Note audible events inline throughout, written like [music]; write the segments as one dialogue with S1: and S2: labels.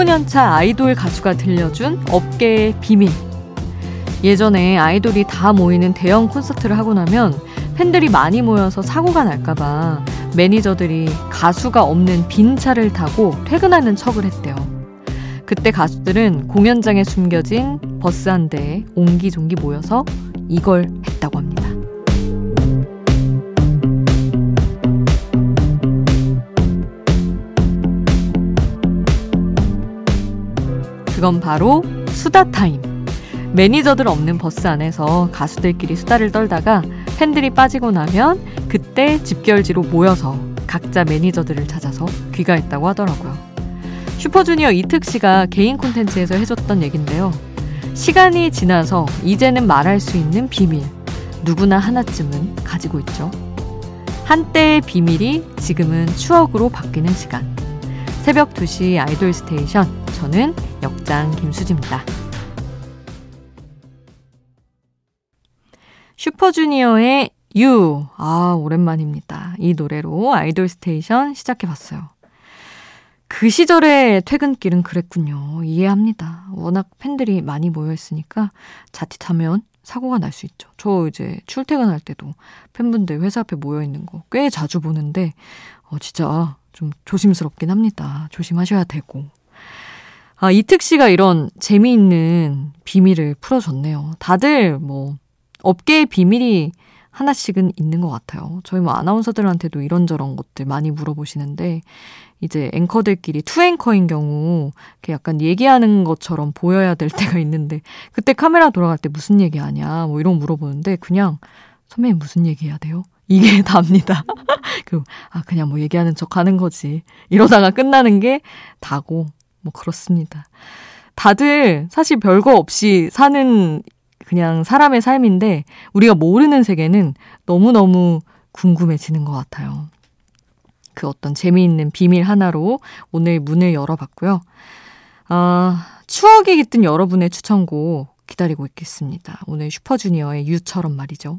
S1: 19년차 아이돌 가수가 들려준 업계의 비밀. 예전에 아이돌이 다 모이는 대형 콘서트를 하고 나면 팬들이 많이 모여서 사고가 날까봐 매니저들이 가수가 없는 빈 차를 타고 퇴근하는 척을 했대요. 그때 가수들은 공연장에 숨겨진 버스 한 대에 옹기종기 모여서 이걸 했다고 합니다. 그건 바로 수다 타임. 매니저들 없는 버스 안에서 가수들끼리 수다를 떨다가 팬들이 빠지고 나면 그때 집결지로 모여서 각자 매니저들을 찾아서 귀가했다고 하더라고요. 슈퍼주니어 이특 씨가 개인 콘텐츠에서 해줬던 얘긴데요. 시간이 지나서 이제는 말할 수 있는 비밀. 누구나 하나쯤은 가지고 있죠. 한때의 비밀이 지금은 추억으로 바뀌는 시간. 새벽 2시 아이돌 스테이션. 저는 역장 김수지입니다. 슈퍼주니어의 U. 아, 오랜만입니다. 이 노래로 아이돌 스테이션 시작해봤어요. 그 시절의 퇴근길은 그랬군요. 이해합니다. 워낙 팬들이 많이 모여있으니까 자칫하면 사고가 날 수 있죠. 저 이제 출퇴근할 때도 팬분들 회사 앞에 모여있는 거 꽤 자주 보는데, 어, 진짜 좀 조심스럽긴 합니다. 조심하셔야 되고. 아, 이특 씨가 이런 재미있는 비밀을 풀어줬네요. 다들 뭐, 업계의 비밀이 하나씩은 있는 것 같아요. 저희 뭐 아나운서들한테도 이런저런 것들 많이 물어보시는데, 이제 앵커들끼리 투앵커인 경우, 이렇게 약간 얘기하는 것처럼 보여야 될 [laughs] 때가 있는데, 그때 카메라 돌아갈 때 무슨 얘기 하냐, 뭐 이런 물어보는데, 그냥, 선배님 무슨 얘기 해야 돼요? 이게 [laughs] 답니다. [laughs] 그, 아, 그냥 뭐 얘기하는 척 하는 거지. 이러다가 끝나는 게 다고, 뭐 그렇습니다. 다들 사실 별거 없이 사는 그냥 사람의 삶인데 우리가 모르는 세계는 너무너무 궁금해지는 것 같아요. 그 어떤 재미있는 비밀 하나로 오늘 문을 열어봤고요. 아, 추억이 깃든 여러분의 추천곡 기다리고 있겠습니다. 오늘 슈퍼주니어의 유처럼 말이죠.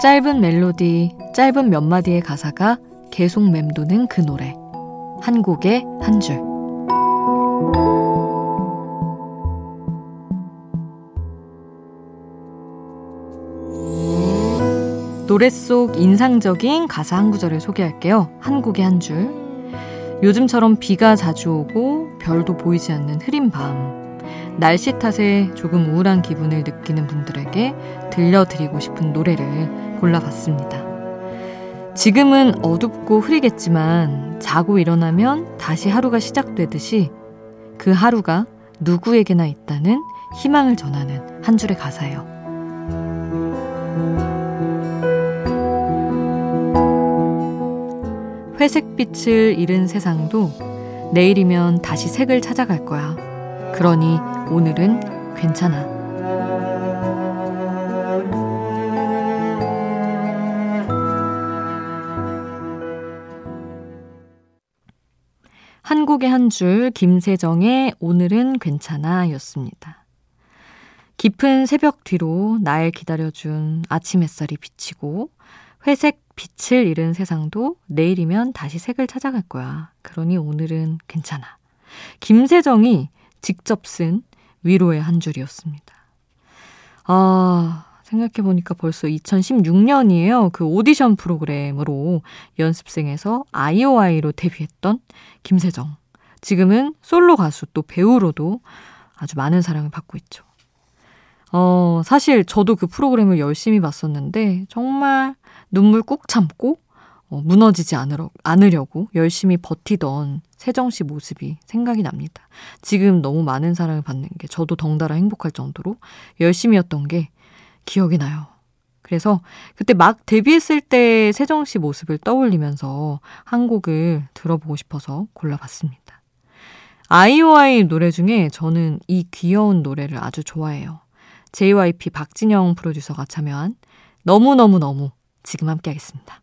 S1: 짧은 멜로디, 짧은 몇 마디의 가사가 계속 맴도는 그 노래. 한 곡에 한 줄. 노래 속 인상적인 가사 한 구절을 소개할게요. 한 곡에 한 줄. 요즘처럼 비가 자주 오고 별도 보이지 않는 흐린 밤. 날씨 탓에 조금 우울한 기분을 느끼는 분들에게 들려드리고 싶은 노래를 골라봤습니다. 지금은 어둡고 흐리겠지만 자고 일어나면 다시 하루가 시작되듯이 그 하루가 누구에게나 있다는 희망을 전하는 한 줄의 가사예요. 회색빛을 잃은 세상도 내일이면 다시 색을 찾아갈 거야. 그러니 오늘은 괜찮아. 한 곡의 한 줄 김세정의 오늘은 괜찮아 였습니다. 깊은 새벽 뒤로 날 기다려준 아침 햇살이 비치고 회색 빛을 잃은 세상도 내일이면 다시 색을 찾아갈 거야. 그러니 오늘은 괜찮아. 김세정이 직접 쓴 위로의 한 줄이었습니다. 아, 생각해보니까 벌써 2016년이에요. 그 오디션 프로그램으로 연습생에서 아이오아이로 데뷔했던 김세정. 지금은 솔로 가수 또 배우로도 아주 많은 사랑을 받고 있죠. 어, 사실 저도 그 프로그램을 열심히 봤었는데 정말 눈물 꾹 참고 어, 무너지지 않으려, 않으려고 열심히 버티던 세정 씨 모습이 생각이 납니다. 지금 너무 많은 사랑을 받는 게 저도 덩달아 행복할 정도로 열심히였던 게 기억이 나요. 그래서 그때 막 데뷔했을 때 세정 씨 모습을 떠올리면서 한 곡을 들어보고 싶어서 골라봤습니다. 아이오아이 노래 중에 저는 이 귀여운 노래를 아주 좋아해요. JYP 박진영 프로듀서가 참여한 너무너무너무 지금 함께 하겠습니다.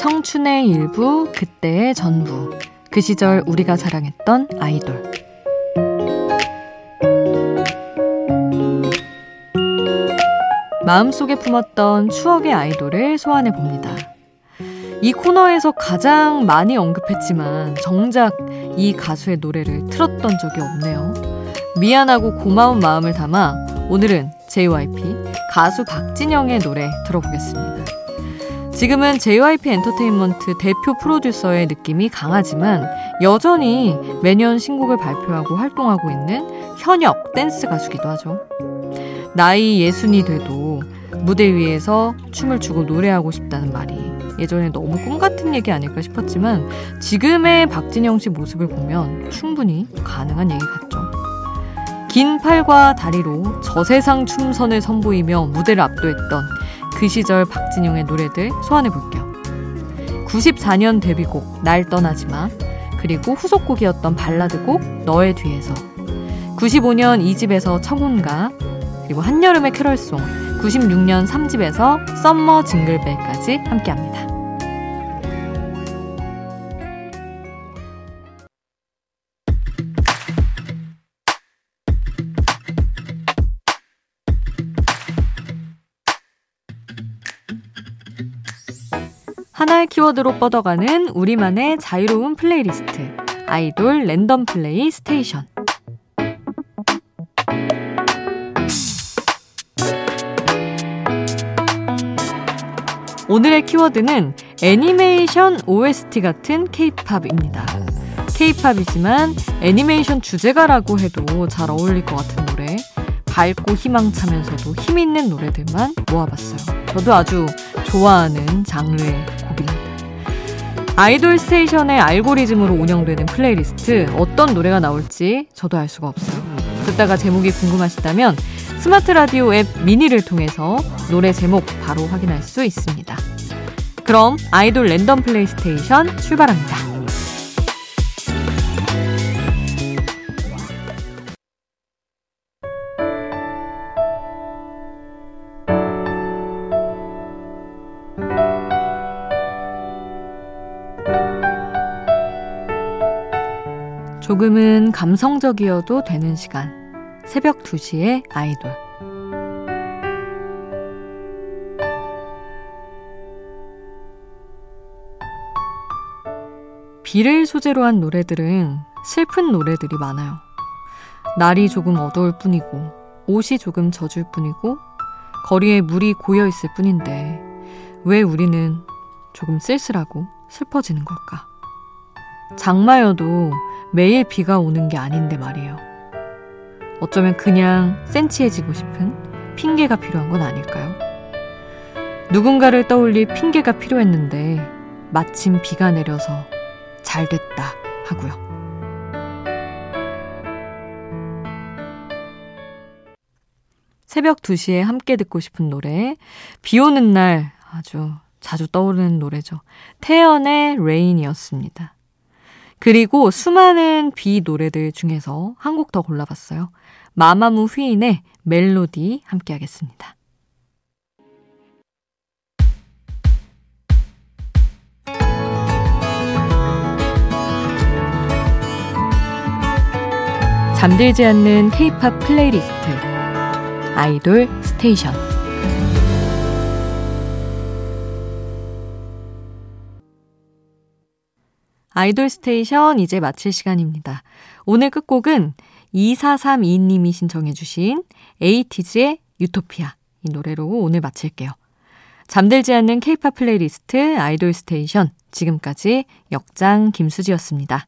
S1: 청춘의 일부, 그때의 전부. 그 시절 우리가 사랑했던 아이돌. 마음속에 품었던 추억의 아이돌을 소환해 봅니다. 이 코너에서 가장 많이 언급했지만 정작 이 가수의 노래를 틀었던 적이 없네요. 미안하고 고마운 마음을 담아 오늘은 JYP 가수 박진영의 노래 들어보겠습니다. 지금은 JYP 엔터테인먼트 대표 프로듀서의 느낌이 강하지만 여전히 매년 신곡을 발표하고 활동하고 있는 현역 댄스 가수기도 하죠. 나이 예순이 돼도 무대 위에서 춤을 추고 노래하고 싶다는 말이 예전에 너무 꿈 같은 얘기 아닐까 싶었지만 지금의 박진영 씨 모습을 보면 충분히 가능한 얘기 같죠. 긴 팔과 다리로 저세상 춤선을 선보이며 무대를 압도했던 그 시절 박진영의 노래들 소환해 볼게요. 94년 데뷔곡 날 떠나지 마 그리고 후속곡이었던 발라드곡 너의 뒤에서 95년 2집에서 청혼가 그리고 한여름의 캐럴송 96년 3집에서 썸머 징글벨까지 함께합니다. 하나의 키워드로 뻗어가는 우리만의 자유로운 플레이리스트. 아이돌 랜덤 플레이 스테이션. 오늘의 키워드는 애니메이션 OST 같은 케이팝입니다. 케이팝이지만 애니메이션 주제가라고 해도 잘 어울릴 것 같은 노래. 밝고 희망차면서도 힘있는 노래들만 모아봤어요. 저도 아주 좋아하는 장르의 아이돌 스테이션의 알고리즘으로 운영되는 플레이리스트 어떤 노래가 나올지 저도 알 수가 없어요. 듣다가 제목이 궁금하시다면 스마트 라디오 앱 미니를 통해서 노래 제목 바로 확인할 수 있습니다. 그럼 아이돌 랜덤 플레이스테이션 출발합니다. 조금은 감성적이어도 되는 시간. 새벽 2시에 아이돌. 비를 소재로 한 노래들은 슬픈 노래들이 많아요. 날이 조금 어두울 뿐이고, 옷이 조금 젖을 뿐이고, 거리에 물이 고여 있을 뿐인데, 왜 우리는 조금 쓸쓸하고 슬퍼지는 걸까? 장마여도 매일 비가 오는 게 아닌데 말이에요. 어쩌면 그냥 센치해지고 싶은 핑계가 필요한 건 아닐까요? 누군가를 떠올릴 핑계가 필요했는데 마침 비가 내려서 잘 됐다 하고요. 새벽 2시에 함께 듣고 싶은 노래, 비 오는 날 아주 자주 떠오르는 노래죠. 태연의 Rain이었습니다. 그리고 수많은 비 노래들 중에서 한 곡 더 골라봤어요. 마마무 휘인의 멜로디 함께 하겠습니다. 잠들지 않는 케이팝 플레이리스트 아이돌 스테이션 아이돌 스테이션 이제 마칠 시간입니다. 오늘 끝곡은 2432님이 신청해 주신 에이티즈의 유토피아 이 노래로 오늘 마칠게요. 잠들지 않는 케이팝 플레이리스트 아이돌 스테이션 지금까지 역장 김수지였습니다.